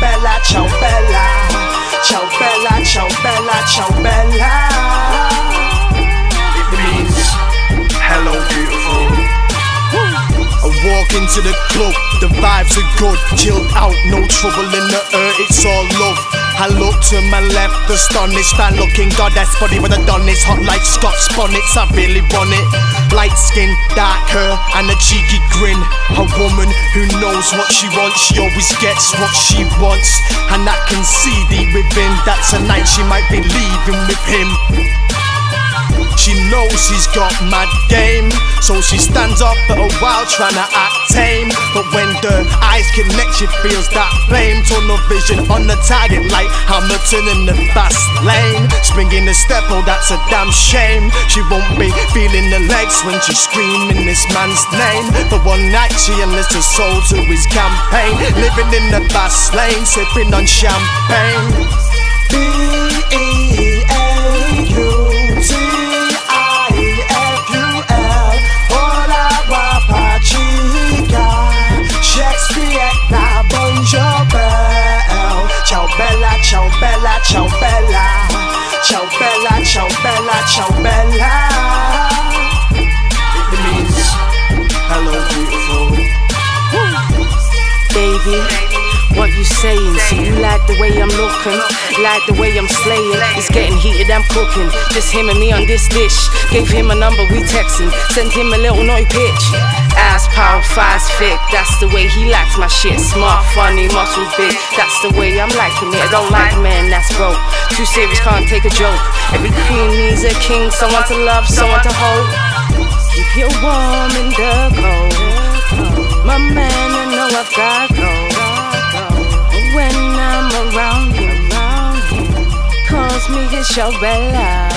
bella, ciao bella, ciao bella, ciao bella, ciao bella. It means hello beautiful. I walk into the club, the vibes are good, chilled out, no trouble in the air, it's all love. I look to my left, astonished, fan looking goddess body with a done it's hot like Scotch bonnets. I really want it. Light skin, dark hair, and a cheeky grin. A woman who knows what she wants, she always gets what she wants, and I can see deep within that tonight she might be leaving with him. She knows he's got mad game, so she stands up for a while trying to act tame. But when the eyes connect, she feels that flame. Tunnel vision on the target like Hamilton in the fast lane. Springing the step, oh that's a damn shame. She won't be feeling the legs when she's screaming this man's name. For one night, she enlists her soul to his campaign. Living in the fast lane, sipping on champagne. B ciao bella, ciao bella. Ciao bella, ciao bella, ciao bella. It means hello, beautiful. baby. What you saying? So you like the way I'm looking, like the way I'm slaying. It's getting heated, I'm cooking. Just him and me on this dish. Gave him a number, we texting. Sent him a little naughty pitch. Ass power, fast fit. That's the way he likes my shit. Smart, funny, muscles big. That's the way I'm liking it. I don't like a man that's broke. Too serious, can't take a joke. Every queen needs a king, someone to love, someone to hold. Keep you warm in the cold. My man, I know I've got his ciao bella.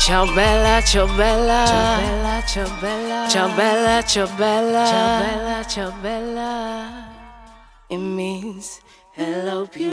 Ciao bella, ciao bella, ciao bella, ciao bella, ciao bella, ciao bella, ciao bella. It means hello, beautiful.